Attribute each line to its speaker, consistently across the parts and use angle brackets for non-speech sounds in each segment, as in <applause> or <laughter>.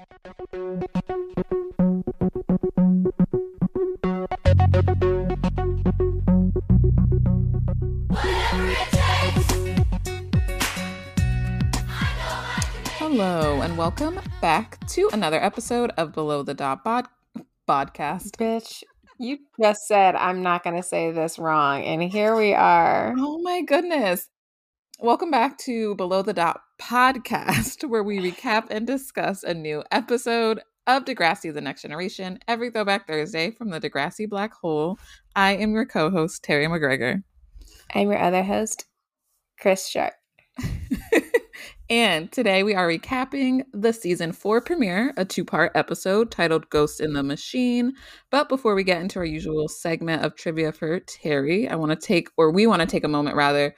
Speaker 1: Hello, and welcome back to another episode of Below the Dot bod- podcast.
Speaker 2: Bitch, you just said I'm not going to say this wrong, and here we are.
Speaker 1: Oh my goodness. Welcome back to Below the Dot podcast, <laughs> where we recap and discuss a new episode of Degrassi The Next Generation every Throwback Thursday from the Degrassi Black Hole. I am your co host, Terri McGregor.
Speaker 2: I'm your other host, Chris Sharp. <laughs>
Speaker 1: and today we are recapping the season four premiere, a two part episode titled Ghost in the Machine. But before we get into our usual segment of trivia for Terri, I want to take, or we want to take a moment rather,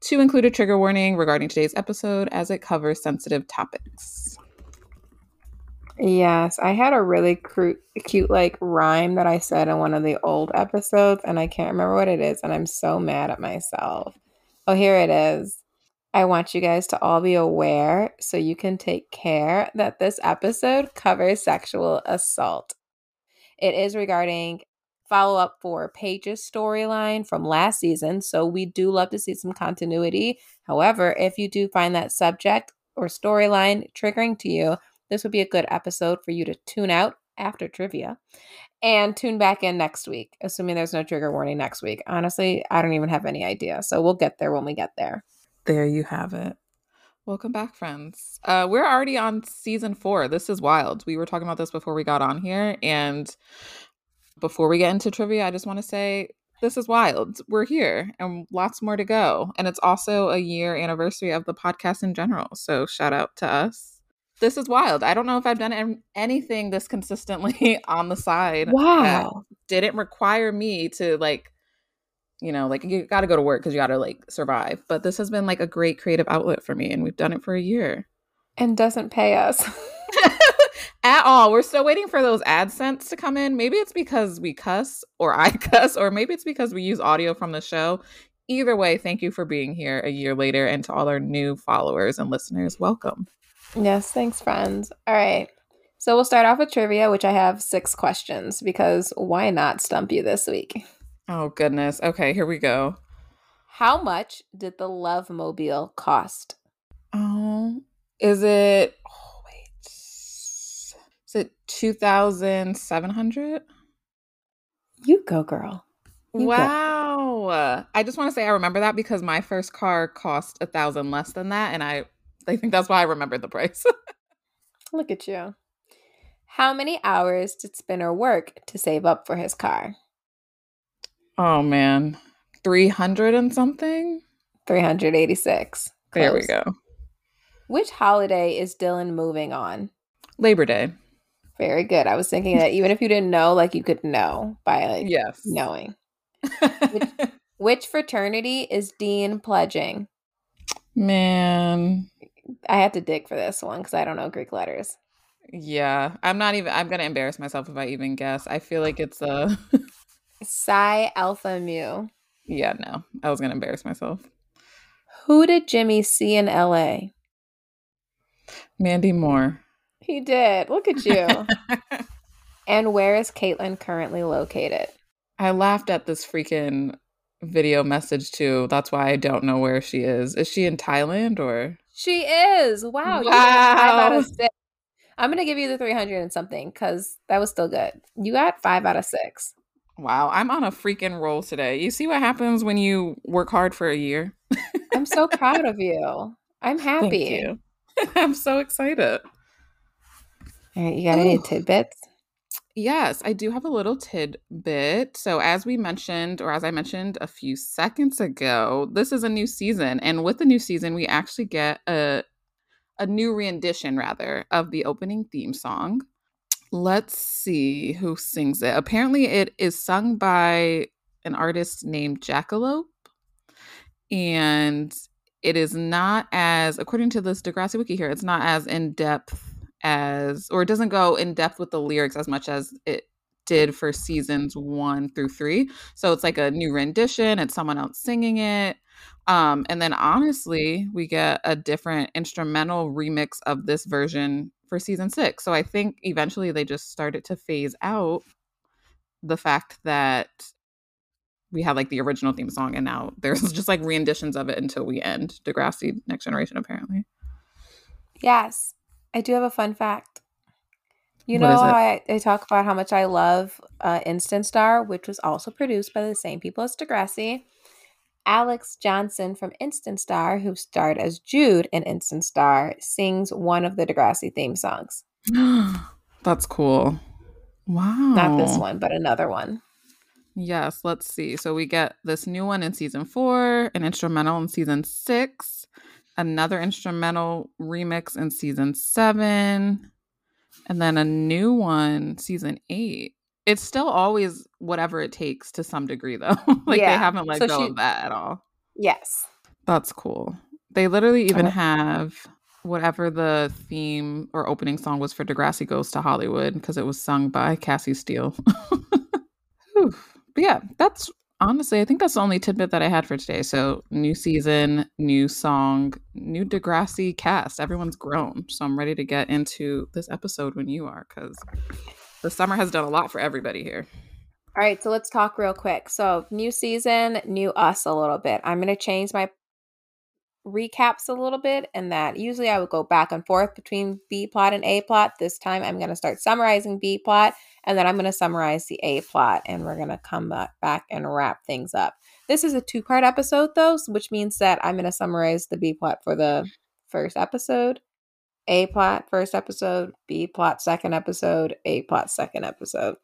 Speaker 1: to include a trigger warning regarding today's episode as it covers sensitive topics.
Speaker 2: Yes, I had a really cute, cute like rhyme that I said in one of the old episodes, and I can't remember what it is, and I'm so mad at myself. Oh, here it is. I want you guys to all be aware so you can take care that this episode covers sexual assault. It is regarding follow up for Paige's storyline from last season, so we do love to see some continuity. However, if you do find that subject or storyline triggering to you, this would be a good episode for you to tune out after trivia and tune back in next week, assuming there's no trigger warning next week. Honestly, I don't even have any idea. So we'll get there when we get there.
Speaker 1: There you have it. Welcome back, friends. Uh, we're already on season four. This is wild. We were talking about this before we got on here. And before we get into trivia, I just want to say this is wild. We're here and lots more to go. And it's also a year anniversary of the podcast in general. So shout out to us. This is wild. I don't know if I've done anything this consistently <laughs> on the side.
Speaker 2: Wow.
Speaker 1: Didn't require me to like, you know, like you got to go to work because you got to like survive. But this has been like a great creative outlet for me. And we've done it for a year.
Speaker 2: And doesn't pay us. <laughs>
Speaker 1: at all. We're still waiting for those AdSense to come in. Maybe it's because we cuss or I <laughs> cuss, or maybe it's because we use audio from the show. Either way, thank you for being here a year later. And to all our new followers and listeners, welcome.
Speaker 2: Yes, thanks, friends. All right. So we'll start off with trivia, which I have six questions because why not stump you this week?
Speaker 1: Oh, goodness. Okay, here we go.
Speaker 2: How much did the Love Mobile cost?
Speaker 1: Oh, is it is it 2,700?
Speaker 2: You go, girl. You
Speaker 1: wow. Go. I just want to say I remember that because my first car cost a thousand less than that. And I, I think that's why I remembered the price. <laughs>
Speaker 2: Look at you. How many hours did Spinner work to save up for his car?
Speaker 1: Oh, man. 300 and something?
Speaker 2: 386.
Speaker 1: Close. There we go.
Speaker 2: Which holiday is Dylan moving on?
Speaker 1: Labor Day.
Speaker 2: Very good. I was thinking that even if you didn't know, like you could know by like
Speaker 1: yes.
Speaker 2: knowing. which, <laughs> which fraternity is Dean pledging?
Speaker 1: Man,
Speaker 2: I had to dig for this one because I don't know Greek letters.
Speaker 1: Yeah, I'm not even. I'm gonna embarrass myself if I even guess. I feel like it's a
Speaker 2: Psi Alpha Mu. <laughs>
Speaker 1: Yeah, no, I was gonna embarrass myself.
Speaker 2: Who did Jimmy see in L.A.?
Speaker 1: Mandy Moore.
Speaker 2: He did. Look at you. <laughs> and where is Caitlin currently located?
Speaker 1: I laughed at this freaking video message too. That's why I don't know where she is. Is she in Thailand or?
Speaker 2: She is. Wow. wow. five out of six. I'm gonna give you the 300 and something because that was still good. You got five out of six.
Speaker 1: Wow, I'm on a freaking roll today. You see what happens when you work hard for a year?
Speaker 2: I'm so <laughs> proud of you. I'm happy.
Speaker 1: You. <laughs> I'm so excited.
Speaker 2: All right, you got Ooh. any tidbits?
Speaker 1: Yes, I do have a little tidbit. So, as we mentioned, or as I mentioned a few seconds ago, this is a new season, and with the new season, we actually get a a new rendition, rather, of the opening theme song. Let's see who sings it. Apparently, it is sung by an artist named Jakalope, and it is not as, according to this Degrassi wiki here, it's not as in depth as or it doesn't go in depth with the lyrics as much as it did for seasons one through three. So it's like a new rendition, it's someone else singing it. Um, and then honestly, we get a different instrumental remix of this version for season six. So I think eventually they just started to phase out the fact that we had like the original theme song and now <laughs> there's just like renditions of it until we end Degrassi Next Generation apparently.
Speaker 2: Yes. I do have a fun fact. You know how I, I, talk about how much I love uh, Instant Star, which was also produced by the same people as Degrassi. Alexz Johnson from Instant Star, who starred as Jude in Instant Star, sings one of the Degrassi theme songs. <gasps>
Speaker 1: That's cool. Wow.
Speaker 2: Not this one, but another one.
Speaker 1: Yes, let's see. So we get this new one in season four, an instrumental in season six, another instrumental remix in season seven, and then a new one season eight. It's still always whatever it takes to some degree, though. <laughs> like yeah. they haven't let so go she, of that at all.
Speaker 2: Yes,
Speaker 1: that's cool. They literally even okay. have whatever the theme or opening song was for Degrassi Goes to Hollywood because it was sung by Cassie Steele. <laughs> but yeah, that's honestly, I think that's the only tidbit that I had for today. So, new season, new song, new Degrassi cast. Everyone's grown. So, I'm ready to get into this episode when you are because the summer has done a lot for everybody here.
Speaker 2: All right, so let's talk real quick. So, new season, new us a little bit. I'm going to change my recaps a little bit and that usually I would go back and forth between B plot and A plot. This time I'm going to start summarizing B plot and then I'm going to summarize the A plot and we're going to come back and wrap things up. This is a two part episode though, which means that I'm going to summarize the B plot for the first episode, A plot first episode, B plot second episode, A plot second episode.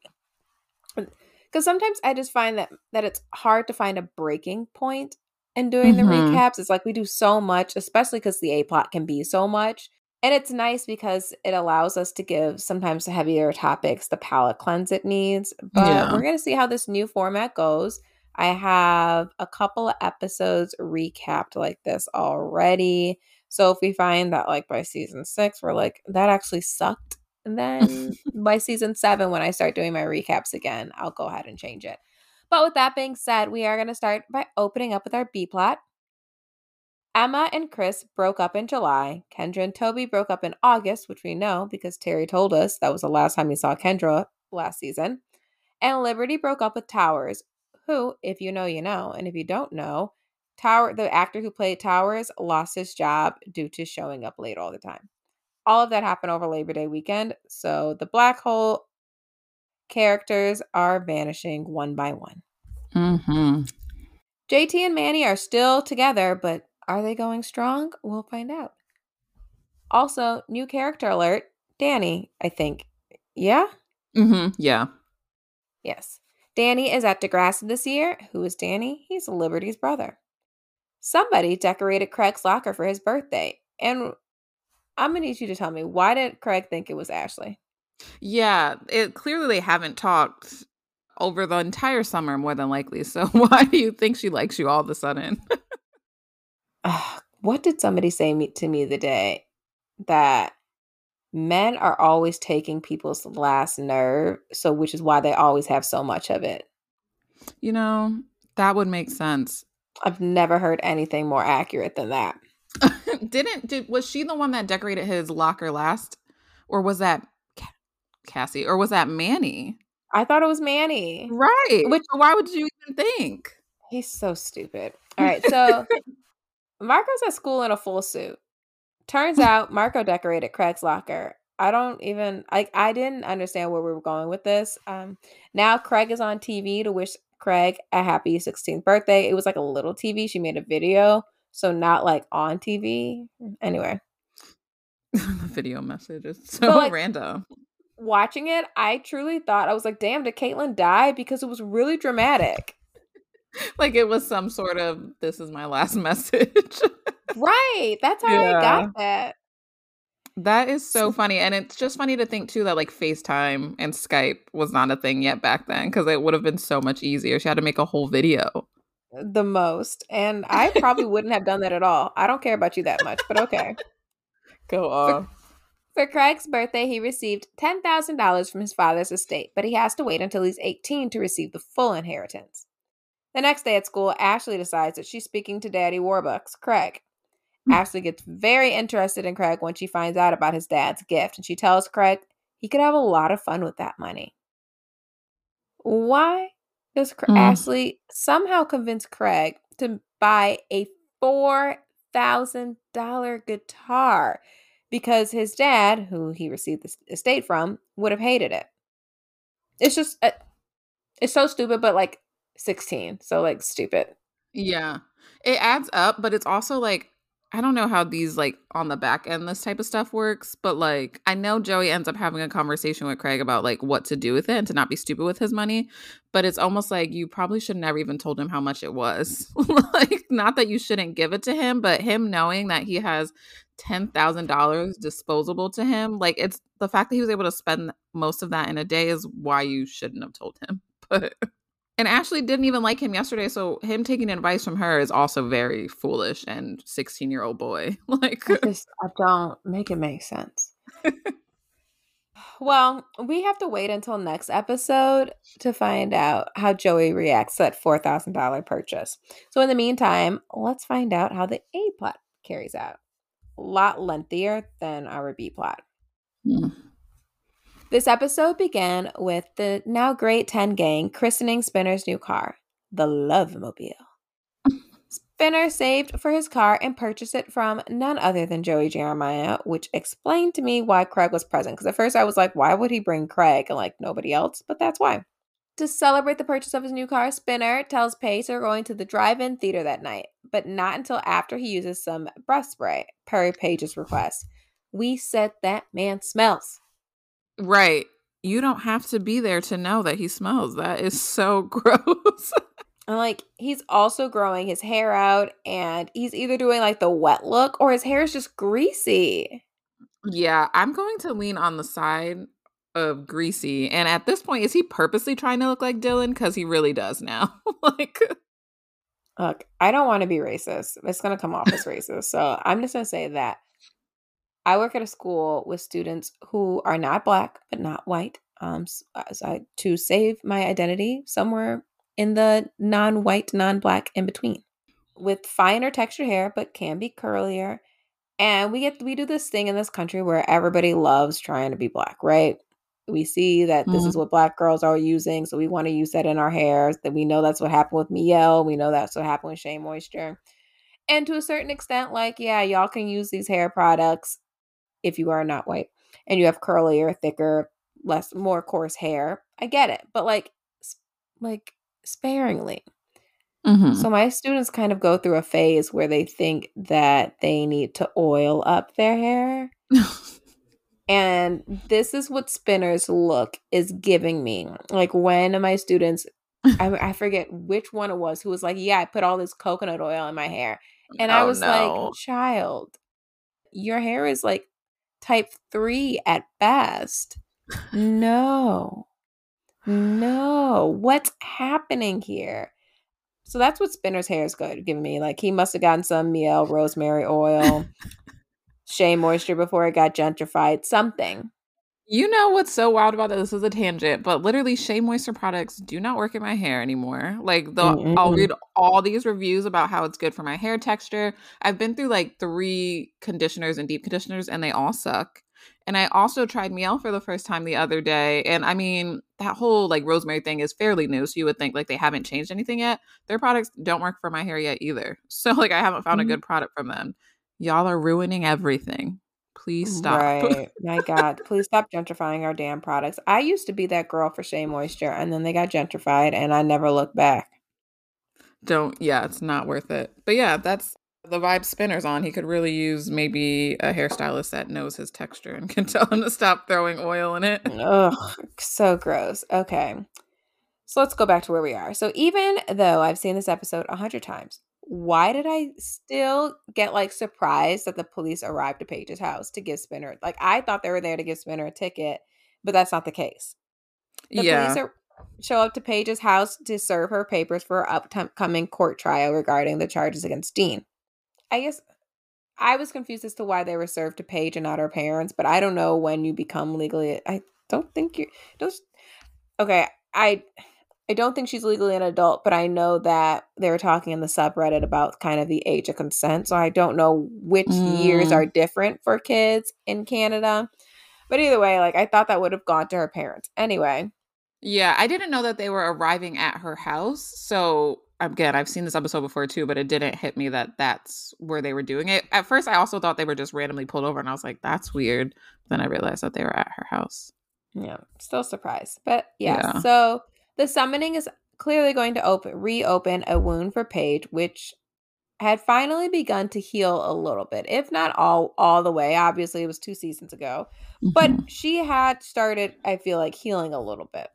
Speaker 2: Because sometimes I just find that that it's hard to find a breaking point in doing mm-hmm. the recaps. It's like we do so much, especially because the A plot can be so much. And it's nice because it allows us to give sometimes heavier topics the palate cleanse it needs. But yeah. we're going to see how this new format goes. I have a couple of episodes recapped like this already. So if we find that like by season six, we're like, that actually sucked. And then <laughs> by season seven, when I start doing my recaps again, I'll go ahead and change it. But with that being said, we are going to start by opening up with our B plot. Emma and Chris broke up in July. Kendra and Toby broke up in August, which we know because Terri told us that was the last time we saw Kendra last season. And Liberty broke up with Towers, who, if you know, you know, and if you don't know, Tower, the actor who played Towers, lost his job due to showing up late all the time. All of that happened over Labor Day weekend, so the black hole characters are vanishing one by one.
Speaker 1: Mm-hmm.
Speaker 2: JT and Manny are still together, but are they going strong? We'll find out. Also, new character alert Danny, I think. Yeah?
Speaker 1: Mm-hmm. Yeah.
Speaker 2: Yes. Danny is at Degrassi this year. Who is Danny? He's Liberty's brother. Somebody decorated Craig's locker for his birthday. And I'm going to need you to tell me why did Craig think it was Ashley?
Speaker 1: Yeah, it clearly they haven't talked over the entire summer, more than likely. So <laughs> why do you think she likes you all of a sudden? <laughs>
Speaker 2: uh, what did somebody say me, to me the day that men are always taking people's last nerve, so which is why they always have so much of it.
Speaker 1: You know, that would make sense.
Speaker 2: I've never heard anything more accurate than that. <laughs>
Speaker 1: Didn't did was she the one that decorated his locker last, or was that Cassie, or was that Manny?
Speaker 2: I thought it was Manny.
Speaker 1: Right. Which why would you even think?
Speaker 2: He's so stupid. <laughs> All right, so Marco's at school in a full suit. Turns out Marco decorated Craig's locker. I don't even like I didn't understand where we were going with this. Um now Craig is on TV to wish Craig a happy 16th birthday. It was like a little TV. She made a video, so not like on TV. Anyway. <laughs>
Speaker 1: the video message is so like, random
Speaker 2: watching it, I truly thought I was like, damn, did Caitlin die? Because it was really dramatic. <laughs>
Speaker 1: like it was some sort of this is my last <laughs> message.
Speaker 2: right. That's how yeah. I got that.
Speaker 1: That is so funny. And it's just funny to think too that like FaceTime and Skype was not a thing yet back then because it would have been so much easier. She had to make a whole video.
Speaker 2: Uh, the most. And I probably <laughs> wouldn't have done that at all. I don't care about you that much, but okay.
Speaker 1: Go on.
Speaker 2: For Craig's birthday, he received $10,000 from his father's estate, but he has to wait until he's 18 to receive the full inheritance. The next day at school, Ashley decides that she's speaking to Daddy Warbucks, Craig. Ashley gets very interested in Craig when she finds out about his dad's gift, and she tells Craig he could have a lot of fun with that money. Why does mm. Ashley somehow convince Craig to buy a $4,000 guitar because his dad, who he received the estate from, would have hated it? It's just, uh, it's so stupid, but like 16. So, like, stupid.
Speaker 1: Yeah. It adds up, but it's also like I don't know how these like on the back end this type of stuff works, but like I know Joey ends up having a conversation with Craig about like what to do with it and to not be stupid with his money, but it's almost like you probably should never even told him how much it was. <laughs> like not that you shouldn't give it to him, but him knowing that he has $10,000 disposable to him, like it's the fact that he was able to spend most of that in a day is why you shouldn't have told him. <laughs> But and Ashley didn't even like him yesterday, so him taking advice from her is also very foolish and 16 year old boy. <laughs> like,
Speaker 2: I, just, I don't make it make sense. <laughs> well, we have to wait until next episode to find out how Joey reacts to that $4,000 purchase. So, in the meantime, let's find out how the A plot carries out. A lot lengthier than our B plot. Mm. This episode began with the now great 10 gang christening Spinner's new car, the Love Mobile. Spinner saved for his car and purchased it from none other than Joey Jeremiah, which explained to me why Craig was present. Because at first I was like, why would he bring Craig and like nobody else? But that's why. To celebrate the purchase of his new car, Spinner tells Paige they're going to the drive in theater that night, but not until after he uses some breath spray, per Paige's request. We said that man smells.
Speaker 1: Right. You don't have to be there to know that he smells. That is so <laughs> gross.
Speaker 2: and like he's also growing his hair out and he's either doing like the wet look or his hair is just greasy.
Speaker 1: Yeah, I'm going to lean on the side of greasy. And at this point, is he purposely trying to look like Dylan? Because he really does now. <laughs> like
Speaker 2: Look, I don't want to be racist. It's gonna come off as racist. So I'm just gonna say that I work at a school with students who are not black but not white. Um, as I to save my identity somewhere in the non-white, non-black in between, with finer textured hair but can be curlier. And we get we do this thing in this country where everybody loves trying to be black, right? We see that this mm-hmm. is what black girls are using, so we want to use that in our hairs. That we know that's what happened with Mielle. We know that's what happened with Shea Moisture. And to a certain extent, like, yeah, y'all can use these hair products if you are not white and you have curlier, thicker, less, more coarse hair. I get it, but like, like sparingly. Mm-hmm. So my students kind of go through a phase where they think that they need to oil up their hair. and this is what spinner's look is giving me. Like when my students <laughs> I, I, forget which one it was who was like, "Yeah, I put all this coconut oil in my hair," and oh, I was no. like, "Child, your hair is like type 3 at best. no. No. What's happening here? So that's what Spinner's hair is good giving me. Like he must have gotten some Mielle rosemary oil, <laughs> Shea Moisture before it got gentrified. Something.
Speaker 1: You know what's so wild about this? This is a tangent, but literally, Shea Moisture products do not work in my hair anymore. Like, the, I'll read all these reviews about how it's good for my hair texture. I've been through like three conditioners and deep conditioners, and they all suck. And I also tried Mielle for the first time the other day. And I mean, that whole like rosemary thing is fairly new. So you would think like they haven't changed anything yet. Their products don't work for my hair yet either. <laughs> So, like, I haven't found mm-hmm. a good product from them. Y'all are ruining everything. Please stop.
Speaker 2: Right. My God. <laughs> Please stop gentrifying our damn products. I used to be that girl for Shea Moisture and then they got gentrified and I never looked back.
Speaker 1: Don't, yeah, it's not worth it. But yeah, that's the vibe spinner's on. He could really use maybe a hairstylist that knows his texture and <laughs> can tell him to stop throwing oil in it.
Speaker 2: Ugh, so gross. Okay. So let's go back to where we are. So even though I've seen this episode a hundred times, why did I still get like surprised that the police arrived to Paige's house to give Spinner like I thought they were there to give Spinner a ticket, but that's not the case. The yeah. police are, show up to Paige's house to serve her papers for her upcoming court trial regarding the charges against Dean. I guess I was confused as to why they were served to Paige and not her parents, but I don't know when you become legally I don't think you don't Okay, I I don't think she's legally an adult, but I know that they were talking in the subreddit about kind of the age of consent. So I don't know which mm. years are different for kids in Canada. But either way, like I thought that would have gone to her parents. Anyway.
Speaker 1: Yeah, I didn't know that they were arriving at her house. So again, I've seen this episode before too, but it didn't hit me that that's where they were doing it. At first, I also thought they were just randomly pulled over, and I was like, that's weird. Then I realized that they were at her house.
Speaker 2: Yeah, still surprised. But yeah, yeah. so the summoning is clearly going to open reopen a wound for Paige, which had finally begun to heal a little bit, if not all all the way. Obviously, it was two seasons ago, mm-hmm. but she had started. I feel like healing a little bit.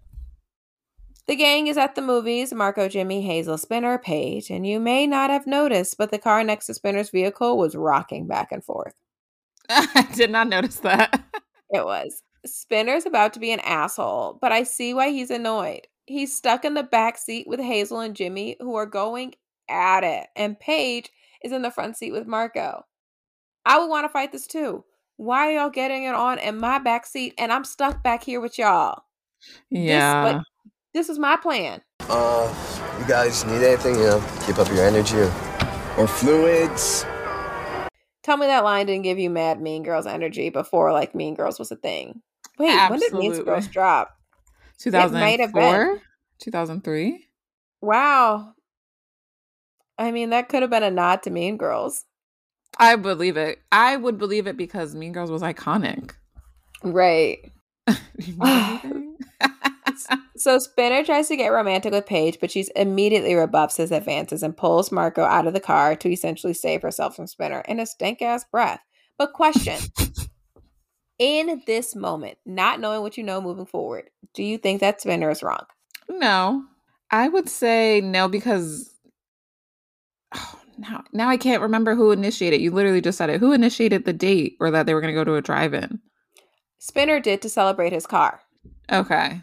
Speaker 2: The gang is at the movies Marco, Jimmy, Hazel, Spinner, Paige, and you may not have noticed, but the car next to Spinner's vehicle was rocking back and forth. <laughs>
Speaker 1: I did not notice that. <laughs>
Speaker 2: it was. Spinner's about to be an asshole, but I see why he's annoyed. He's stuck in the back seat with Hazel and Jimmy, who are going at it, and Paige is in the front seat with Marco. I would want to fight this too. Why are y'all getting it on in my back seat and I'm stuck back here with y'all?
Speaker 1: Yeah.
Speaker 2: This, like, this is my plan.
Speaker 3: Uh, you guys need anything, you know, keep up your energy or, or fluids.
Speaker 2: Tell me that line didn't give you mad Mean Girls energy before like Mean Girls was a thing. Wait, Absolutely. when did Mean Girls drop?
Speaker 1: 2004? 2003?
Speaker 2: Wow. I mean, that could have been a nod to Mean Girls.
Speaker 1: I believe it. I would believe it because Mean Girls was iconic.
Speaker 2: Right. <laughs> <sighs> so Spinner tries to get romantic with Paige, but she's immediately rebuffs his advances and pulls Marco out of the car to essentially save herself from Spinner in a stink ass breath. But question <laughs> in this moment, not knowing what you know moving forward, do you think that Spinner is wrong?
Speaker 1: No. I would say no because oh, now now I can't remember who initiated. You literally just said it. Who initiated the date or that they were going to go to a drive-in?
Speaker 2: Spinner did to celebrate his car.
Speaker 1: Okay.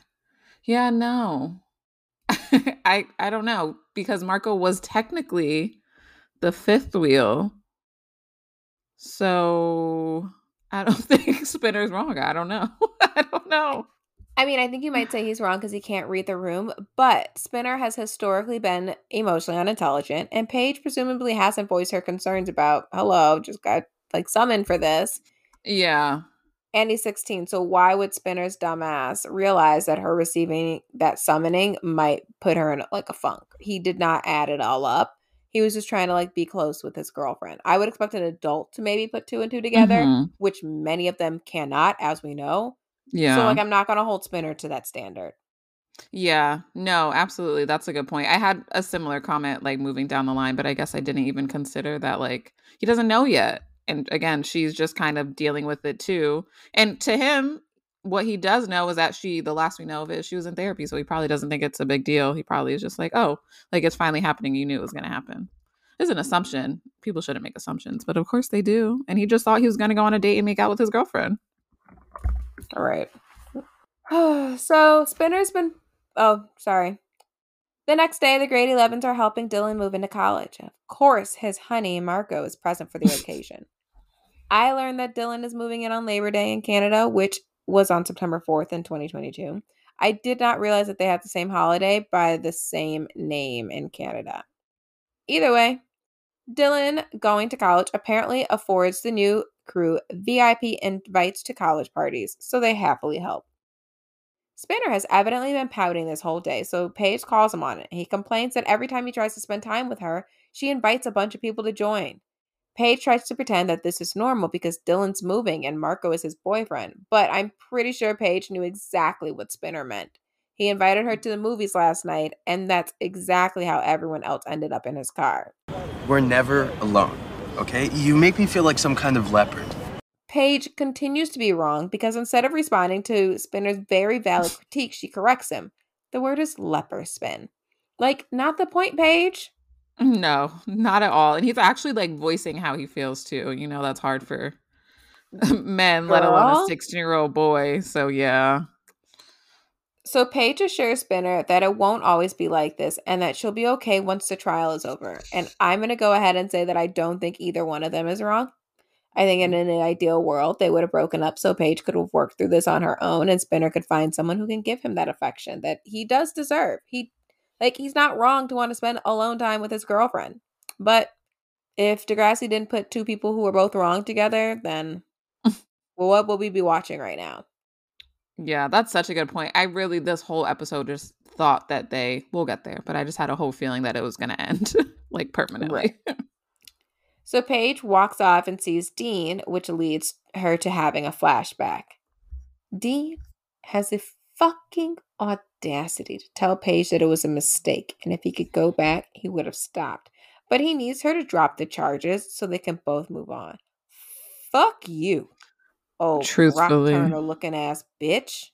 Speaker 1: Yeah, no. <laughs> I I don't know because Marco was technically the fifth wheel. So I don't <laughs> think Spinner's wrong. I don't know. <laughs> I don't know.
Speaker 2: I mean, I think you might say he's wrong because he can't read the room, but Spinner has historically been emotionally unintelligent, and Paige presumably hasn't voiced her concerns about, hello, just got like summoned for this.
Speaker 1: Yeah.
Speaker 2: And he's 16, so why would Spinner's dumbass realize that her receiving that summoning might put her in like a funk? He did not add it all up he was just trying to like be close with his girlfriend. I would expect an adult to maybe put two and two together, mm-hmm. which many of them cannot, as we know. Yeah. So like I'm not gonna hold Spinner to that standard.
Speaker 1: Yeah, no, absolutely. That's a good point. I had a similar comment like moving down the line, but I guess I didn't even consider that like he doesn't know yet. And again, she's just kind of dealing with it too. And to him, what he does know is that she the last we know of it she was in therapy so he probably doesn't think it's a big deal he probably is just like oh like it's finally happening you knew it was going to happen it's an mm-hmm. assumption people shouldn't make assumptions but of course they do and he just thought he was going to go on a date and make out with his girlfriend
Speaker 2: all right <sighs> so spinner's been oh sorry the next day the grade 11s are helping dylan move into college of course his honey marco is present for the <laughs> occasion I learned that Dylan is moving in on Labor Day in Canada, which was on September 4th in 2022. I did not realize that they had the same holiday by the same name in Canada. Either way, Dylan going to college apparently affords the new crew VIP invites to college parties, so they happily help. Spinner has evidently been pouting this whole day, so Paige calls him on it. He complains that every time he tries to spend time with her, she invites a bunch of people to join. Paige tries to pretend that this is normal because Dylan's moving and Marco is his boyfriend, but I'm pretty sure Paige knew exactly what Spinner meant. He invited her to the movies last night, and that's exactly how everyone else ended up in his car.
Speaker 3: We're never alone, okay? You make me feel like some kind of leopard.
Speaker 2: Paige continues to be wrong because instead of responding to Spinner's very valid <laughs> critique, she corrects him. The word is leper spin. Like, not the point, Paige.
Speaker 1: No, not at all. And he's actually like voicing how he feels too. You know, that's hard for <laughs> men, Girl? let alone a 16 year old boy. So, yeah.
Speaker 2: So, Paige assures Spinner that it won't always be like this and that she'll be okay once the trial is over. And I'm going to go ahead and say that I don't think either one of them is wrong. I think in an ideal world, they would have broken up so Paige could have worked through this on her own and Spinner could find someone who can give him that affection that he does deserve. He Like, he's not wrong to want to spend alone time with his girlfriend. But if Degrassi didn't put two people who were both wrong together, then well, <laughs> what will we be watching right now?
Speaker 1: Yeah, that's such a good point. I really, this whole episode just thought that they will get there, but I just had a whole feeling that it was going <laughs> to end like permanently.
Speaker 2: Right. so Paige walks off and sees Dean, which leads her to having a flashback. Dean has the fucking audacity to tell Paige that it was a mistake, and if he could go back, he would have stopped. But he needs her to drop the charges so they can both move on. Fuck you. Oh,
Speaker 1: Truthfully.
Speaker 2: Looking ass bitch.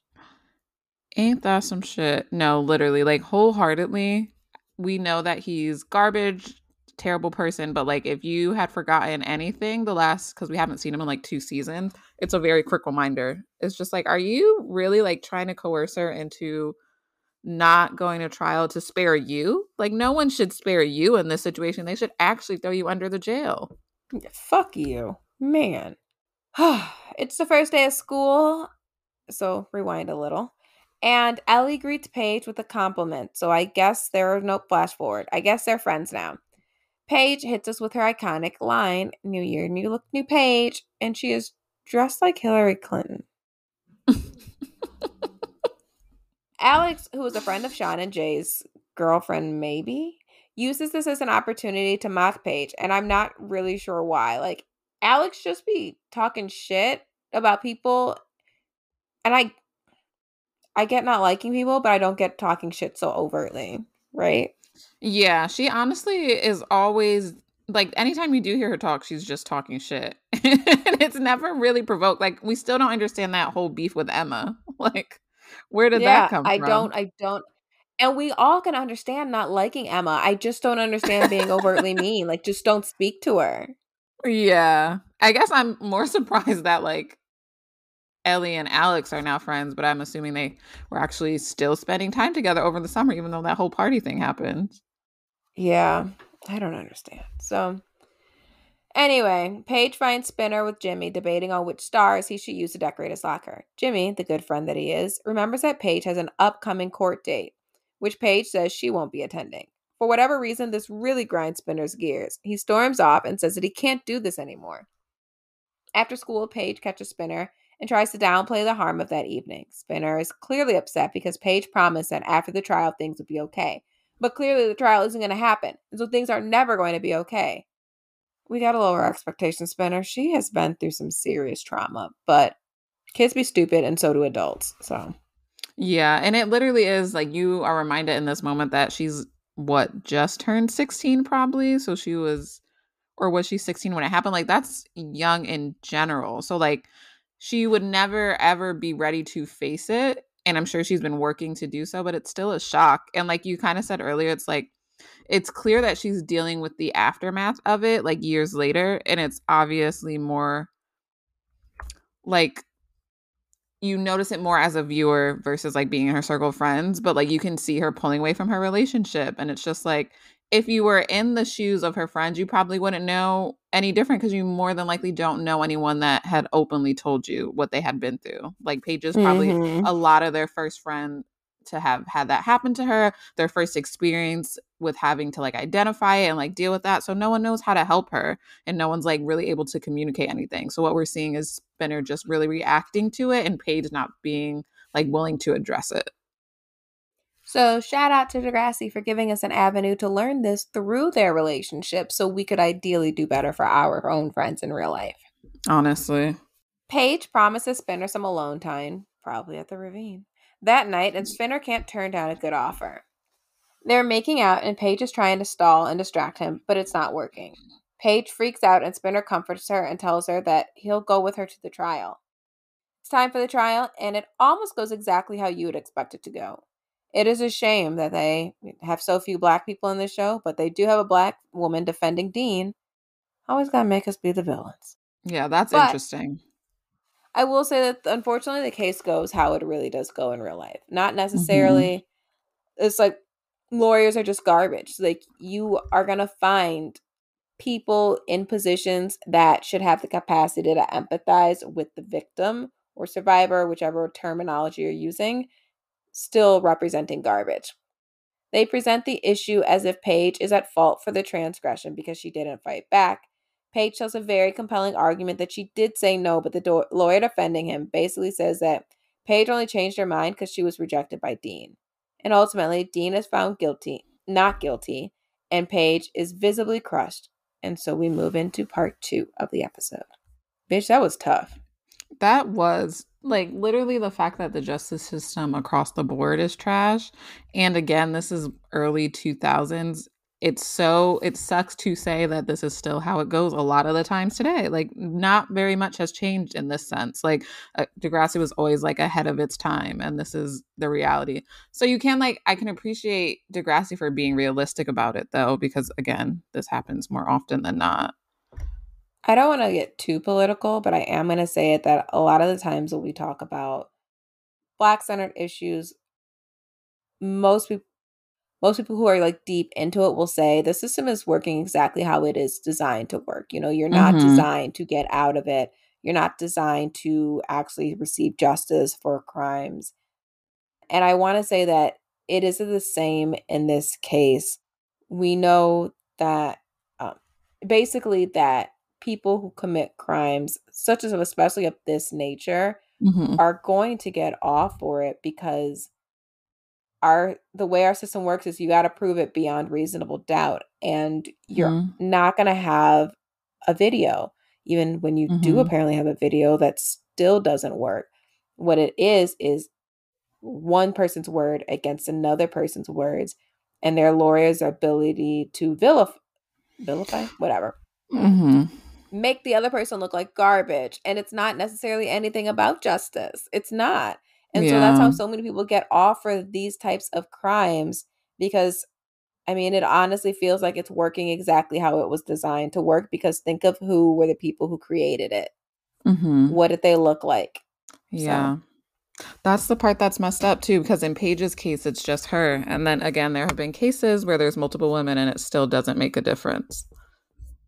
Speaker 1: Ain't that some shit? No, literally, like wholeheartedly, we know that he's garbage, terrible person, but like if you had forgotten anything the last because we haven't seen him in like two seasons, it's a very quick reminder. It's just like, are you really like trying to coerce her into not going to trial to spare you? Like no one should spare you in this situation. They should actually throw you under the jail.
Speaker 2: Fuck you. Man. <sighs> it's the first day of school. So rewind a little. And Ellie greets Paige with a compliment. So I guess there are no flash forward. I guess they're friends now. Paige hits us with her iconic line New Year, new look, new Paige. And she is dressed like Hillary Clinton. <laughs> Alex, who is a friend of Sean and Jay's girlfriend, maybe, uses this as an opportunity to mock Paige. And I'm not really sure why. Like, Alex just be talking shit about people. And I I get not liking people, but I don't get talking shit so overtly, right?
Speaker 1: Yeah, she honestly is always like anytime you do hear her talk, she's just talking shit. <laughs> and it's never really provoked. Like we still don't understand that whole beef with Emma. <laughs> Like where did
Speaker 2: yeah,
Speaker 1: that come
Speaker 2: I
Speaker 1: from?
Speaker 2: I don't I don't and we all can understand not liking Emma. I just don't understand being overtly mean. Like just don't speak to her.
Speaker 1: Yeah. I guess I'm more <laughs> surprised that like Ellie and Alex are now friends, but I'm assuming they were actually still spending time together over the summer, even though that whole party thing happened.
Speaker 2: Yeah, I don't understand. So, anyway, Paige finds Spinner with Jimmy debating on which stars he should use to decorate his locker. Jimmy, the good friend that he is, remembers that Paige has an upcoming court date, which Paige says she won't be attending. For whatever reason, this really grinds Spinner's gears. He storms off and says that he can't do this anymore. After school, Paige catches Spinner and tries to downplay the harm of that evening. Spinner is clearly upset because Paige promised that after the trial things would be okay. But clearly the trial isn't going to happen, and so things are never going to be okay. We got to lower expectations, Spinner. She has been through some serious trauma, but kids be stupid, and so do adults. So,
Speaker 1: yeah, and it literally is like you are reminded in this moment that she's what just turned 16, probably. So she was, or was she 16 when it happened? Like that's young in general. So, like, she would never ever be ready to face it and i'm sure she's been working to do so but it's still a shock and like you kind of said earlier it's like it's clear that she's dealing with the aftermath of it like years later and it's obviously more like you notice it more as a viewer versus like being in her circle of friends but like you can see her pulling away from her relationship and it's just like if you were in the shoes of her friends, you probably wouldn't know any different because you more than likely don't know anyone that had openly told you what they had been through. Like Paige is probably
Speaker 2: Mhm.
Speaker 1: a lot of their first friend to have had that happen to her, their first experience with having to like identify it and like deal with that. So no one knows how to help her and no one's like really able to communicate anything. So what we're seeing is Spinner just really reacting to it and Paige not being like willing to address it.
Speaker 2: So, shout out to Degrassi for giving us an avenue to learn this through their relationship so we could ideally do better for our own friends in real life.
Speaker 1: Honestly.
Speaker 2: Paige promises Spinner some alone time, probably at the ravine, that night, and Spinner can't turn down a good offer. They're making out, and Paige is trying to stall and distract him, but it's not working. Paige freaks out, and Spinner comforts her and tells her that he'll go with her to the trial. It's time for the trial, and it almost goes exactly how you would expect it to go. It is a shame that they have so few black people in this show, but they do have a black woman defending Dean. Always gotta make us be the villains.
Speaker 1: Yeah, that's
Speaker 2: But-
Speaker 1: interesting.
Speaker 2: I will say that unfortunately the case goes how it really does go in real life. Not mm-hmm. necessarily it's like lawyers are just garbage. Like you are gonna find people in positions that should have the capacity to empathize with the victim or survivor, whichever terminology you're using, still representing garbage. They present the issue as if Paige is at fault for the transgression because she didn't fight back. Paige tells a very compelling argument that she did say no, but the do- lawyer defending him basically says that Paige only changed her mind because she was rejected by Dean. And ultimately, Dean is found guilty, not guilty, and Paige is visibly crushed. And so we move into part two of the episode. Bitch, that was tough.
Speaker 1: That was like literally the fact that the justice system across the board is trash. And again, this is early 2000s. It's so, it sucks to say that this is still how it goes a lot of the times today. Like, not very much has changed in this sense. Like, uh, Degrassi was always like ahead of its time, and this is the reality. So, you can, like, I can appreciate Degrassi for being realistic about it, though, because again, this happens more often than not.
Speaker 2: I don't want to get too political, but I am going to say it that a lot of the times when we talk about black centered issues, most people most people who are like deep into it will say the system is working exactly how it is designed to work. You know, you're not
Speaker 1: Mhm.
Speaker 2: designed to get out of it. You're not designed to actually receive justice for crimes. And I want to say that it is the same in this case. We know that um, basically that people who commit crimes, such as especially of this nature,
Speaker 1: Mhm.
Speaker 2: are going to get off for it because our the way our system works is you got to prove it beyond reasonable doubt and you're
Speaker 1: Mhm.
Speaker 2: not going to have a video even when you do
Speaker 1: Mhm.
Speaker 2: apparently have a video that still doesn't work what it is is one person's word against another person's words and their lawyers ability to vilify vilify whatever
Speaker 1: Mhm.
Speaker 2: make the other person look like garbage and it's not necessarily anything about justice it's not and so that's how so many people get off for these types of crimes because i mean it honestly feels like it's working exactly how it was designed to work because think of who were the people who created it
Speaker 1: Mhm.
Speaker 2: what did they look like
Speaker 1: Yeah. That's the part that's messed up too, because in Paige's case, it's just her. And then again, there have been cases where there's multiple women and it still doesn't make a difference.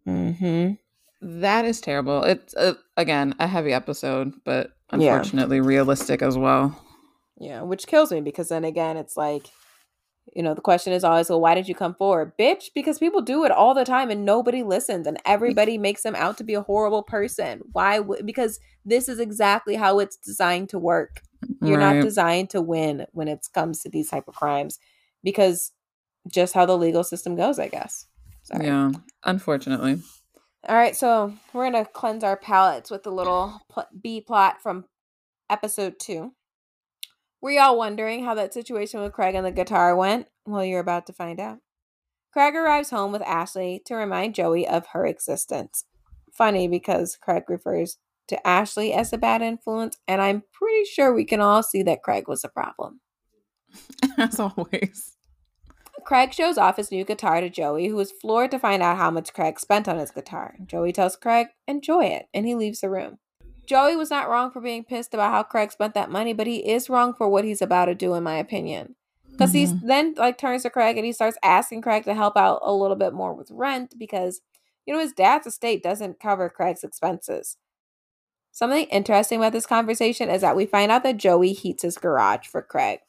Speaker 2: mm-hmm
Speaker 1: That is terrible. It's, uh, again, a heavy episode, but
Speaker 2: Yeah.
Speaker 1: unfortunately realistic as well.
Speaker 2: yeah which kills me because then again it's like you know the question is always well why did you come forward bitch because people do it all the time and nobody listens and everybody <laughs> makes them out to be a horrible person why would because this is exactly how it's designed to work you're
Speaker 1: Right.
Speaker 2: not designed to win when it comes to these type of crimes because just how the legal system goes i guess Sorry.
Speaker 1: Yeah, unfortunately.
Speaker 2: All right so we're gonna cleanse our palates with a little pl- b plot from episode two. Were y'all wondering how that situation with craig and the guitar went? Well you're about to find out. Craig arrives home with ashley to remind joey of her existence. Funny because craig refers to ashley as a bad influence and i'm pretty sure we can all see that craig was a problem. <laughs>
Speaker 1: As always.
Speaker 2: Craig shows off his new guitar to Joey, who is floored to find out how much Craig spent on his guitar. Joey tells Craig, enjoy it, and he leaves the room. Joey was not wrong for being pissed about how Craig spent that money, but he is wrong for what he's about to do, in my opinion. Because he mm-hmm. then like turns to Craig and he starts asking Craig to help out a little bit more with rent because you know his dad's estate doesn't cover Craig's expenses. Something interesting about this conversation is that we find out that Joey heats his garage for Craig,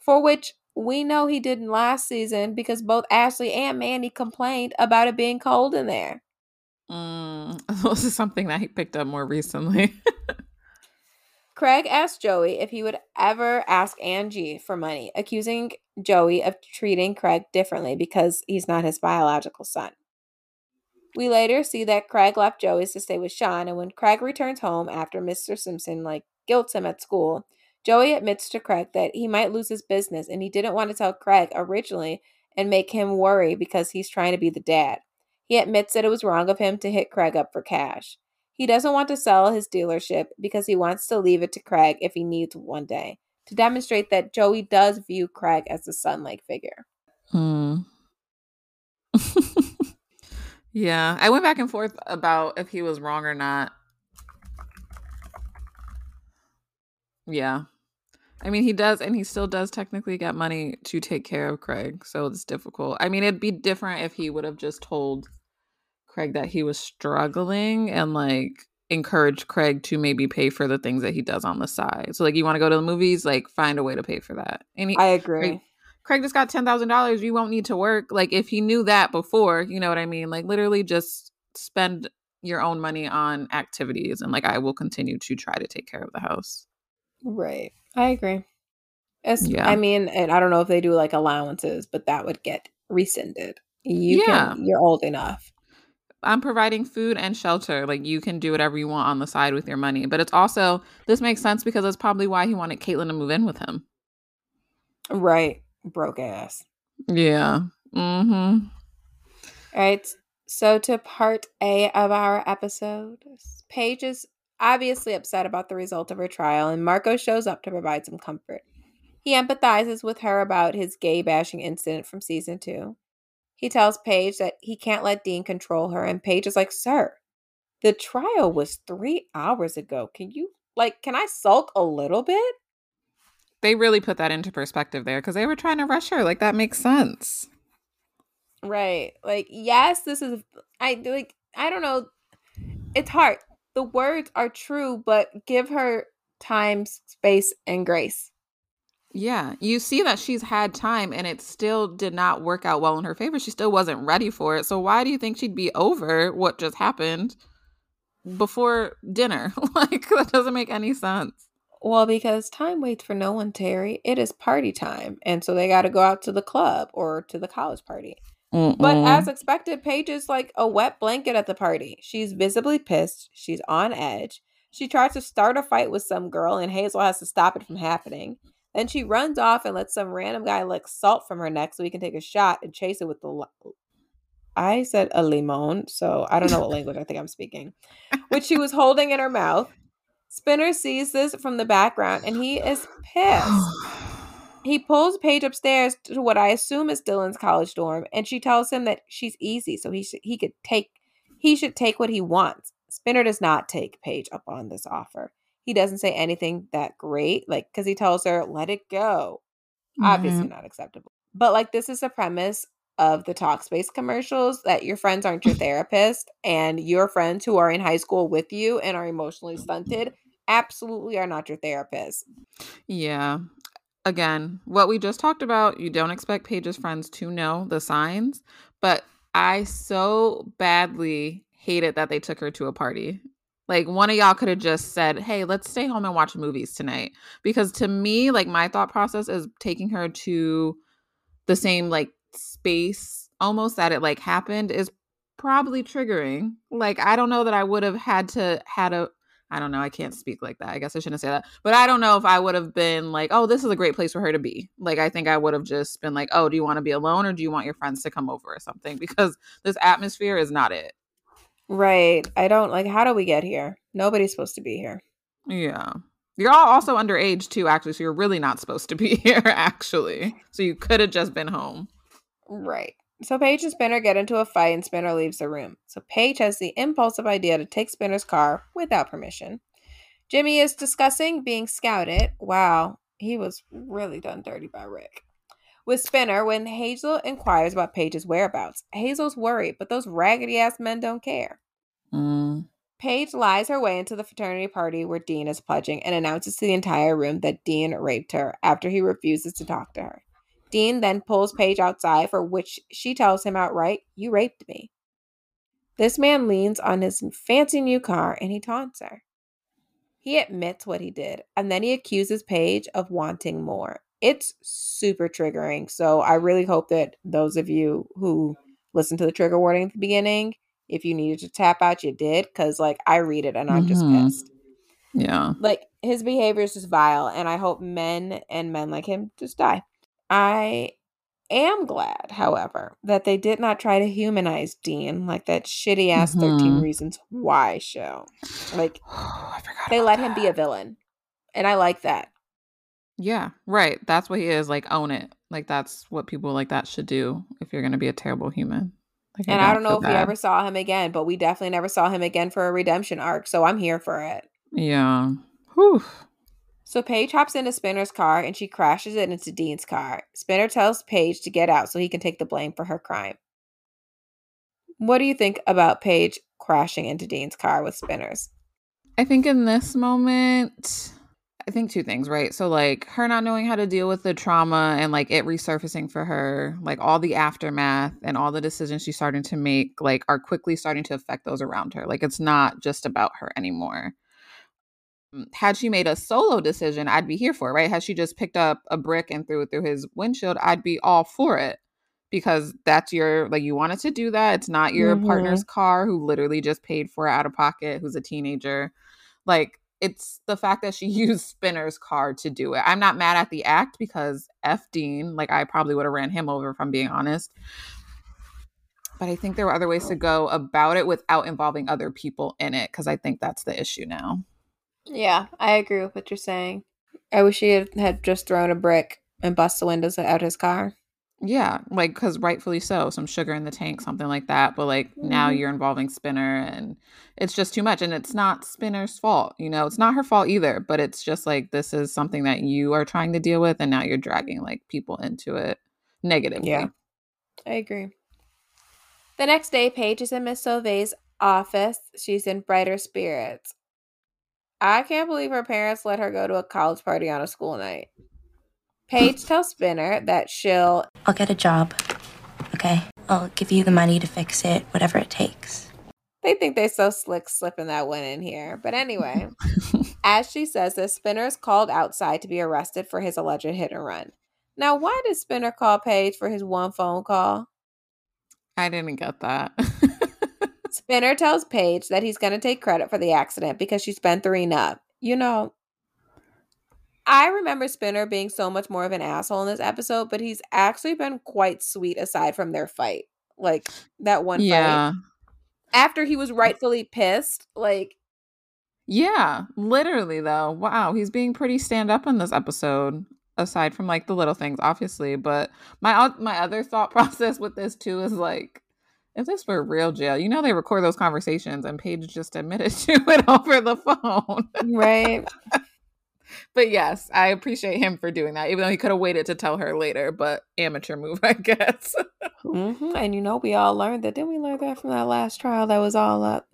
Speaker 2: for which we know he didn't last season because both Ashley and Mandy complained about it being cold in there.
Speaker 1: Mm, <laughs> this is something that he picked up more recently. <laughs>
Speaker 2: Craig asked Joey if he would ever ask Angie for money, accusing Joey of treating Craig differently because he's not his biological son. We later see that Craig left Joey's to stay with Sean, and when Craig returns home after Mr. Simpson like guilts him at school, Joey admits to Craig that he might lose his business and he didn't want to tell Craig originally and make him worry because he's trying to be the dad. He admits that it was wrong of him to hit Craig up for cash. He doesn't want to sell his dealership because he wants to leave it to Craig if he needs one day to demonstrate that Joey does view Craig as a son like figure.
Speaker 1: Hmm. <laughs> yeah, I went back and forth about if he was wrong or not. Yeah. I mean, he does, and he still does technically get money to take care of Craig, so it's difficult. I mean, it'd be different if he would have just told Craig that he was struggling and like encouraged Craig to maybe pay for the things that he does on the side. So, like, you want to go to the movies, like, find a way to pay for that. And he,
Speaker 2: I agree.
Speaker 1: Craig just got ten thousand dollars. You won't need to work. Like if he knew that before, you know what I mean? Like literally just spend your own money on activities and like I will continue to try to take care of the house.
Speaker 2: Right. I agree. As,
Speaker 1: Yeah.
Speaker 2: I mean, and I don't know if they do like allowances, but that would get rescinded. You
Speaker 1: Yeah.
Speaker 2: can, you're old enough.
Speaker 1: I'm providing food and shelter. Like you can do whatever you want on the side with your money. But it's also this makes sense because that's probably why he wanted Caitlin to move in with him.
Speaker 2: Right. Broke ass.
Speaker 1: Yeah. Mm-hmm.
Speaker 2: All right. So to part A of our episode, Paige is obviously upset about the result of her trial, and Marco shows up to provide some comfort. He empathizes with her about his gay bashing incident from season two. He tells Paige that he can't let Dean control her, and Paige is like, Sir, the trial was three hours ago. Can you, like, can I sulk a little bit?
Speaker 1: They really put that into perspective there because they were trying to rush her. Like that makes sense.
Speaker 2: Right. Like, yes, this is I like I don't know. It's hard. The words are true, but give her time, space, and grace.
Speaker 1: Yeah. You see that she's had time and it still did not work out well in her favor. She still wasn't ready for it. So why do you think she'd be over what just happened before dinner? <laughs> like that doesn't make any sense.
Speaker 2: Well, because time waits for no one, Terri. It is party time. And so they got to go out to the club or to the college party. But
Speaker 1: Mm-mm.
Speaker 2: as expected, Paige is like a wet blanket at the party. She's visibly pissed. She's on edge. She tries to start a fight with some girl, and Hazel has to stop it from happening. Then she runs off and lets some random guy lick salt from her neck so he can take a shot and chase it with the. li- I said a limon, so I don't know what language I think I'm speaking, which she was holding in her mouth. Spinner sees this from the background and he is <sighs> pissed. He pulls Paige upstairs to what I assume is Dylan's college dorm, and she tells him that she's easy, so he should he could take he should take what he wants. Spinner does not take Paige up on this offer. He doesn't say anything that great, like because he tells her, "Let it go." Obviously mm-hmm. not acceptable. But like this is the premise of the Talkspace commercials that your friends aren't your therapist, and your friends who are in high school with you and are emotionally stunted absolutely are not your therapist.
Speaker 1: Yeah. Again, what we just talked about, you don't expect Paige's friends to know the signs, but I so badly hated that they took her to a party. Like one of y'all could have just said, "Hey, let's stay home and watch movies tonight." Because to me, like my thought process is taking her to the same like space almost that it like happened is probably triggering. Like I don't know that I would have had to had a I don't know. I can't speak like that. I guess I shouldn't say that. But I don't know if I would have been like, oh, this is a great place for her to be. Like, I think I would have just been like, oh, do you want to be alone or do you want your friends to come over or something? <laughs> Because this atmosphere is not it.
Speaker 2: Right. I don't like how do we get here? Nobody's supposed to be here.
Speaker 1: Yeah. You're all also underage too, actually. So you're really not supposed to be <laughs> here, actually. So you could have just been home.
Speaker 2: Right. So Paige and Spinner get into a fight and Spinner leaves the room. So Paige has the impulsive idea to take Spinner's car without permission. Jimmy is discussing being scouted. Wow, he was really done dirty by Rick. With Spinner, when Hazel inquires about Paige's whereabouts, Hazel's worried, but those raggedy ass men don't care.
Speaker 1: Mm.
Speaker 2: Paige lies her way into the fraternity party where Dean is pledging and announces to the entire room that Dean raped her after he refuses to talk to her. Dean then pulls Paige outside, for which she tells him outright, You raped me. This man leans on his fancy new car and he taunts her. He admits what he did, and then he accuses Paige of wanting more. It's super triggering. So I really hope that those of you who listened to the trigger warning at the beginning, if you needed to tap out, you did. Because, like, I read it and I'm just
Speaker 1: Mhm.
Speaker 2: pissed.
Speaker 1: Yeah.
Speaker 2: Like, his behavior is just vile, and I hope men and men like him just die. I am glad, however, that they did not try to humanize Dean like that shitty ass 13
Speaker 1: Mhm.
Speaker 2: Reasons Why show. Like, <sighs>
Speaker 1: I forgot.
Speaker 2: they let him be a villain. And I like that.
Speaker 1: Yeah, right. That's what he is. Like, own it. Like, that's what people like that should do if you're going to be a terrible human. Like,
Speaker 2: And I don't know if we ever saw him again, but we definitely never saw him again for a redemption arc. So I'm here for it.
Speaker 1: Yeah. Whew.
Speaker 2: So Paige hops into Spinner's car and she crashes it into Dean's car. Spinner tells Paige to get out so he can take the blame for her crime. What do you think about Paige crashing into Dean's car with Spinner's?
Speaker 1: I think in this moment, I think two things, right? So like her not knowing how to deal with the trauma and like it resurfacing for her, like all the aftermath and all the decisions she's starting to make, like are quickly starting to affect those around her. Like it's not just about her anymore. Had she made a solo decision, I'd be here for it, right? Had she just picked up a brick and threw it through his windshield, I'd be all for it because that's your like you wanted to do that. It's not your
Speaker 2: Mhm.
Speaker 1: partner's car who literally just paid for it out of pocket, who's a teenager. Like it's the fact that she <laughs> used Spinner's car to do it. I'm not mad at the act because F Dean, like I probably would have ran him over if I'm being honest. But I think there were other ways to go about it without involving other people in it because I think that's the issue now.
Speaker 2: Yeah, I agree with what you're saying. I wish he had, had just thrown a brick and bust the windows out of his car.
Speaker 1: Yeah, like because rightfully so, some sugar in the tank, something like that. But like now
Speaker 2: Mhm.
Speaker 1: you're involving Spinner, and it's just too much. And it's not Spinner's fault, you know, it's not her fault either. But it's just like this is something that you are trying to deal with, and now you're dragging like people into it negatively.
Speaker 2: Yeah. I agree. The next day, Paige is in Miss Sauve's office. She's in brighter spirits. I can't believe her parents let her go to a college party on a school night. Paige <laughs> tells Spinner that she'll
Speaker 4: I'll get a job. Okay? I'll give you the money to fix it, whatever it takes.
Speaker 2: They think they're so slick slipping that one in here. But anyway, <laughs> as she says this, Spinner is called outside to be arrested for his alleged hit and run. Now, why did Spinner call Paige for his one phone call?
Speaker 1: I didn't get that. <laughs>
Speaker 2: Spinner tells Paige that he's going to take credit for the accident because she's been throwing up. You know, I remember Spinner being so much more of an asshole in this episode, but he's actually been quite sweet aside from their fight. Like that one fight.
Speaker 1: yeah,
Speaker 2: After he was rightfully pissed, like
Speaker 1: yeah, literally though. Wow, he's being pretty stand up in this episode. Aside from like the little things, obviously, but my my other thought <laughs> process with this too is like, if this were real jail, you know they record those conversations, and Paige just admitted <laughs> to it over the phone.
Speaker 2: right. <laughs>
Speaker 1: but yes, I appreciate him for doing that, even though he could have waited to tell her later. But amateur move, <laughs> I guess.
Speaker 2: hmm And you know, we all learned that. Didn't we learn that from that last trial that was all up?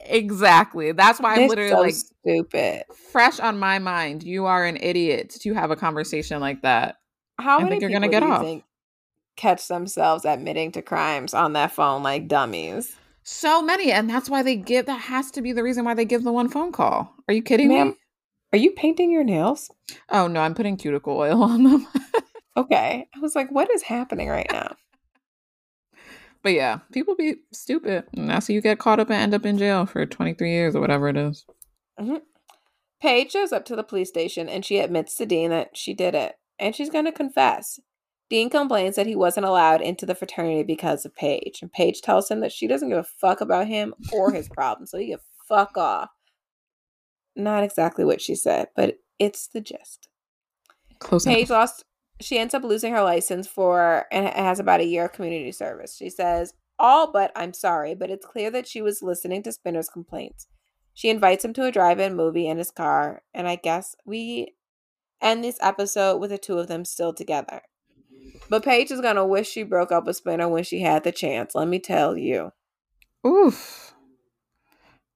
Speaker 1: exactly. That's why I'm
Speaker 2: It's
Speaker 1: literally
Speaker 2: so
Speaker 1: like
Speaker 2: stupid.
Speaker 1: fresh on my mind. You are an idiot to have a conversation like that.
Speaker 2: How many
Speaker 1: think you're gonna get off.
Speaker 2: think catch themselves admitting to crimes on that phone like dummies?
Speaker 1: So many, and that's why they give. That has to be the reason why they give the one phone call. Are you kidding
Speaker 2: Ma'am,
Speaker 1: me?
Speaker 2: Are you painting your nails?
Speaker 1: Oh no, I'm putting cuticle oil <laughs> on them.
Speaker 2: Okay. I was like, what is happening right now? <laughs>
Speaker 1: but yeah, people be stupid, and that's how you get caught up and end up in jail for 23 years or whatever it is. Mm-hmm.
Speaker 2: Paige shows up to the police station and she admits to Dean that she did it, and she's going to confess. Dean complains that he wasn't allowed into the fraternity because of Paige, and Paige tells him that she doesn't give a fuck about him or his <laughs> problems, so he can fuck off. Not exactly what she said, but it's the gist.
Speaker 1: Close
Speaker 2: Paige
Speaker 1: enough.
Speaker 2: lost. She ends up losing her license for and has about a year of community service. She says, "All but I'm sorry, but it's clear that she was listening to Spinner's complaints." She invites him to a drive-in movie in his car, and I guess we end this episode with the two of them still together. But Paige is gonna wish she broke up with Spinner when she had the chance. Let me tell you.
Speaker 1: Oof.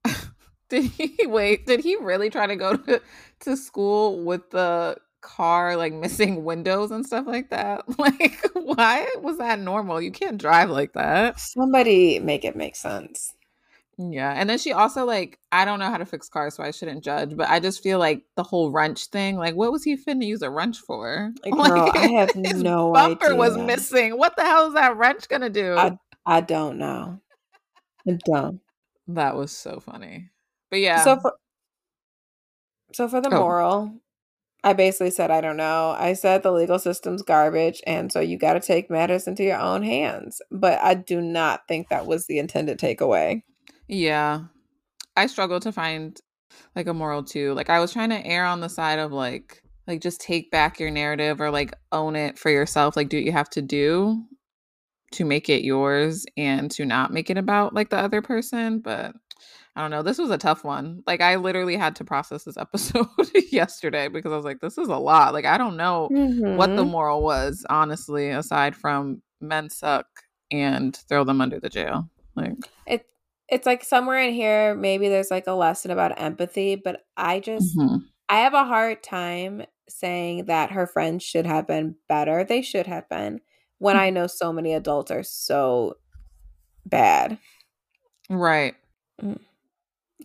Speaker 1: <laughs> did he wait? Did he really try to go to, to school with the car like missing windows and stuff like that? <laughs> Like, why was that normal? You can't drive like that.
Speaker 2: Somebody make it make sense.
Speaker 1: Yeah. And then she also like, I don't know how to fix cars, so I shouldn't judge, but I just feel like the whole wrench thing, like what was he finna use a wrench for? <laughs>
Speaker 2: Like, girl, I have <laughs>
Speaker 1: his
Speaker 2: no
Speaker 1: bumper was missing. What the hell is that wrench gonna do?
Speaker 2: I I don't know. I don't.
Speaker 1: that was so funny. But yeah.
Speaker 2: So for so for the
Speaker 1: Oh.
Speaker 2: moral, I basically said I don't know. I said the legal system's garbage, and so you got to take matters into your own hands. But I do not think that was the intended takeaway.
Speaker 1: Yeah. I struggle to find like a moral too. Like I was trying to err on the side of like like just take back your narrative or like own it for yourself, like do what you have to do to make it yours and to not make it about like the other person, but I don't know. This was a tough one. Like I literally had to process this <laughs> episode yesterday because I was like this is a lot. Like I don't know what the
Speaker 2: Mhm.
Speaker 1: moral was, honestly, aside from men suck and throw them under the jail. Like
Speaker 2: it it's like somewhere in here maybe there's like a lesson about empathy, but I just
Speaker 1: mhm.
Speaker 2: I have a hard time saying that her friends should have been better. They should have been. When I know so many adults are so bad.
Speaker 1: Right.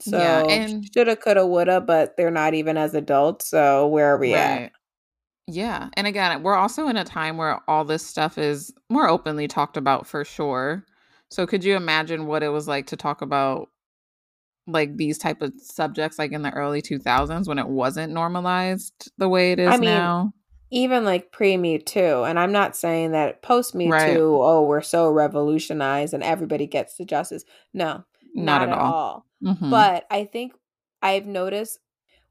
Speaker 2: So
Speaker 1: Yeah, and-
Speaker 2: shoulda, coulda, woulda, but they're not even as adults. So where are we at?
Speaker 1: Yeah. And again, we're also in a time where all this stuff is more openly talked about for sure. So could you imagine what it was like to talk about like these type of subjects like in the early 2000s when it wasn't normalized the way it is
Speaker 2: I mean,
Speaker 1: now?
Speaker 2: Even like pre Me Too, and I'm not saying that post Me
Speaker 1: Right.
Speaker 2: Too. Oh, we're so revolutionized and everybody gets to justice. No,
Speaker 1: Not, at all. Mhm.
Speaker 2: But I think I've noticed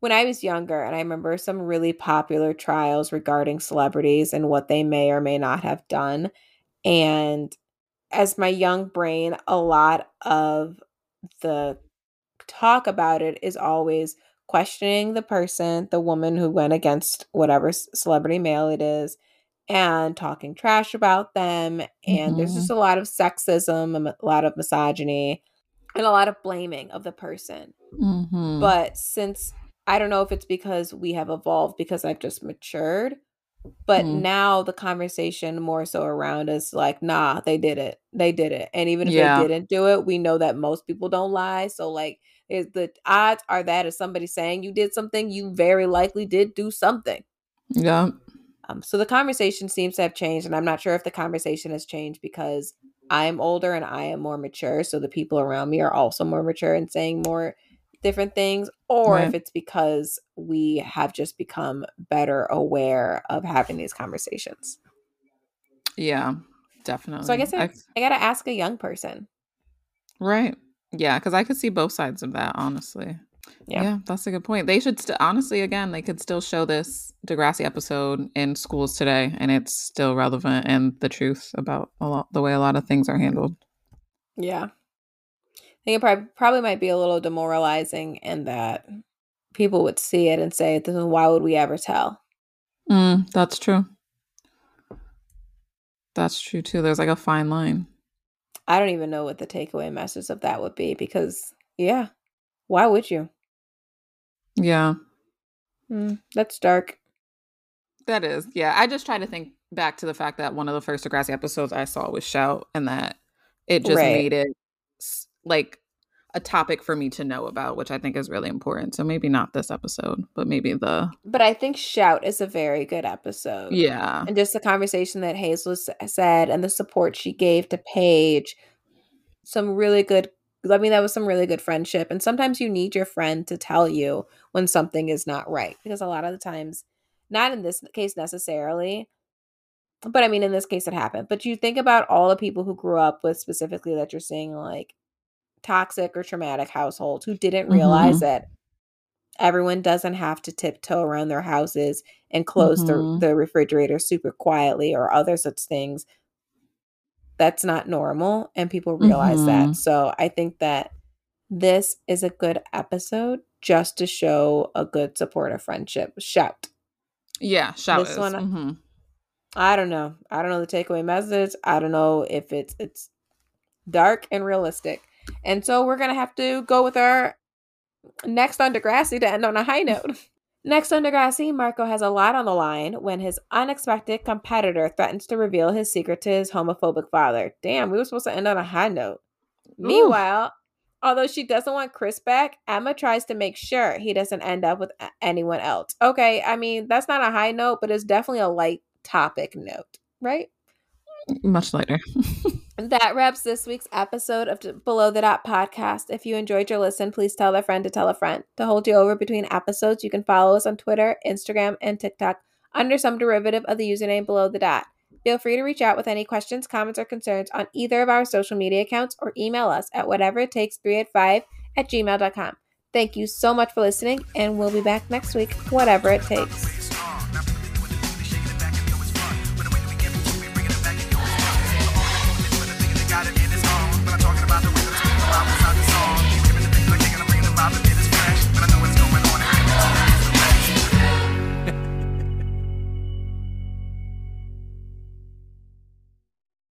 Speaker 2: when I was younger, and I remember some really popular trials regarding celebrities and what they may or may not have done. And as my young brain, a lot of the talk about it is always questioning the person, the woman who went against whatever celebrity male it is, and talking trash about them. And there's
Speaker 1: Mhm.
Speaker 2: just a lot of sexism, and a lot of misogyny, and a lot of blaming of the person.
Speaker 1: Mhm.
Speaker 2: But since I don't know if it's because we have evolved because I've just matured, but
Speaker 1: Mm.
Speaker 2: now the conversation more so around is like, nah, they did it. They did it. And even if
Speaker 1: Yeah.
Speaker 2: they didn't do it, we know that most people don't lie. So like is the odds are that if somebody saying you did something, you very likely did do something.
Speaker 1: yeah.
Speaker 2: Um, so the conversation seems to have changed, and I'm not sure if the conversation has changed because I'm older and I am more mature. So the people around me are also more mature and saying more different things, or
Speaker 1: Right.
Speaker 2: if it's because we have just become better aware of having these conversations.
Speaker 1: Yeah. Definitely.
Speaker 2: So I guess I- I got to ask a young person.
Speaker 1: Right. Yeah, because I could see both sides of that, honestly.
Speaker 2: Yeah.
Speaker 1: Yeah, that's a good point. They should still, honestly, again, they could still show this Degrassi episode in schools today, and it's still relevant and the truth about a lot the way a lot of things are handled.
Speaker 2: Yeah. I think it probably, probably might be a little demoralizing in that people would see it and say, "This why would we ever tell?
Speaker 1: Mm, that's true. That's true too. There's like a fine line.
Speaker 2: I don't even know what the takeaway message of that would be because, yeah, why would you?
Speaker 1: Yeah,
Speaker 2: Mm, that's dark.
Speaker 1: that is. Yeah, I just try to think back to the fact that one of the first Degrassi episodes I saw was Shout, and that it just
Speaker 2: Right.
Speaker 1: made it like a topic for me to know about, which I think is really important. So maybe not this episode, but maybe the
Speaker 2: But I think Shout is a very good episode.
Speaker 1: yeah,
Speaker 2: And just the conversation that Hazel uh, said and the support she gave to Paige. Some really good, I mean, that was some really good friendship. And sometimes you need your friend to tell you when something is not right. Because a lot of the times, not in this case necessarily, but I mean, in this case, it happened. But you think about all the people who grew up with specifically that you're seeing like toxic or traumatic households who didn't realize that everyone doesn't have to tiptoe around their houses and close
Speaker 1: Mhm.
Speaker 2: the, the refrigerator super quietly or other such things. That's not normal. And people realize
Speaker 1: Mhm.
Speaker 2: that. So I think that this is a good episode just to show a good supportive friendship. Shout.
Speaker 1: yeah. Shout
Speaker 2: This
Speaker 1: is.
Speaker 2: one-
Speaker 1: mhm.
Speaker 2: I don't know. I don't know the takeaway message. I don't know if it's it's dark and realistic. And so we're gonna have to go with our next on Degrassi to end on a high note. <laughs> Next on Degrassi, Marco has a lot on the line when his unexpected competitor threatens to reveal his secret to his homophobic father. Damn, we were supposed to end on a high note. Meanwhile, although she doesn't want Chris back, Emma tries to make sure he doesn't end up with anyone else. Okay, I mean, that's not a high note, but it's definitely a light topic note, right?
Speaker 1: Much later. <laughs>
Speaker 2: That wraps this week's episode of Below the Dot podcast. If you enjoyed your listen, please tell a friend to tell a friend. To hold you over between episodes, you can follow us on Twitter, Instagram, and TikTok under some derivative of the username Below the Dot. Feel free to reach out with any questions, comments, or concerns on either of our social media accounts or email us at whatever it takes 385 at gmail.com. Thank you so much for listening, and we'll be back next week, whatever it takes.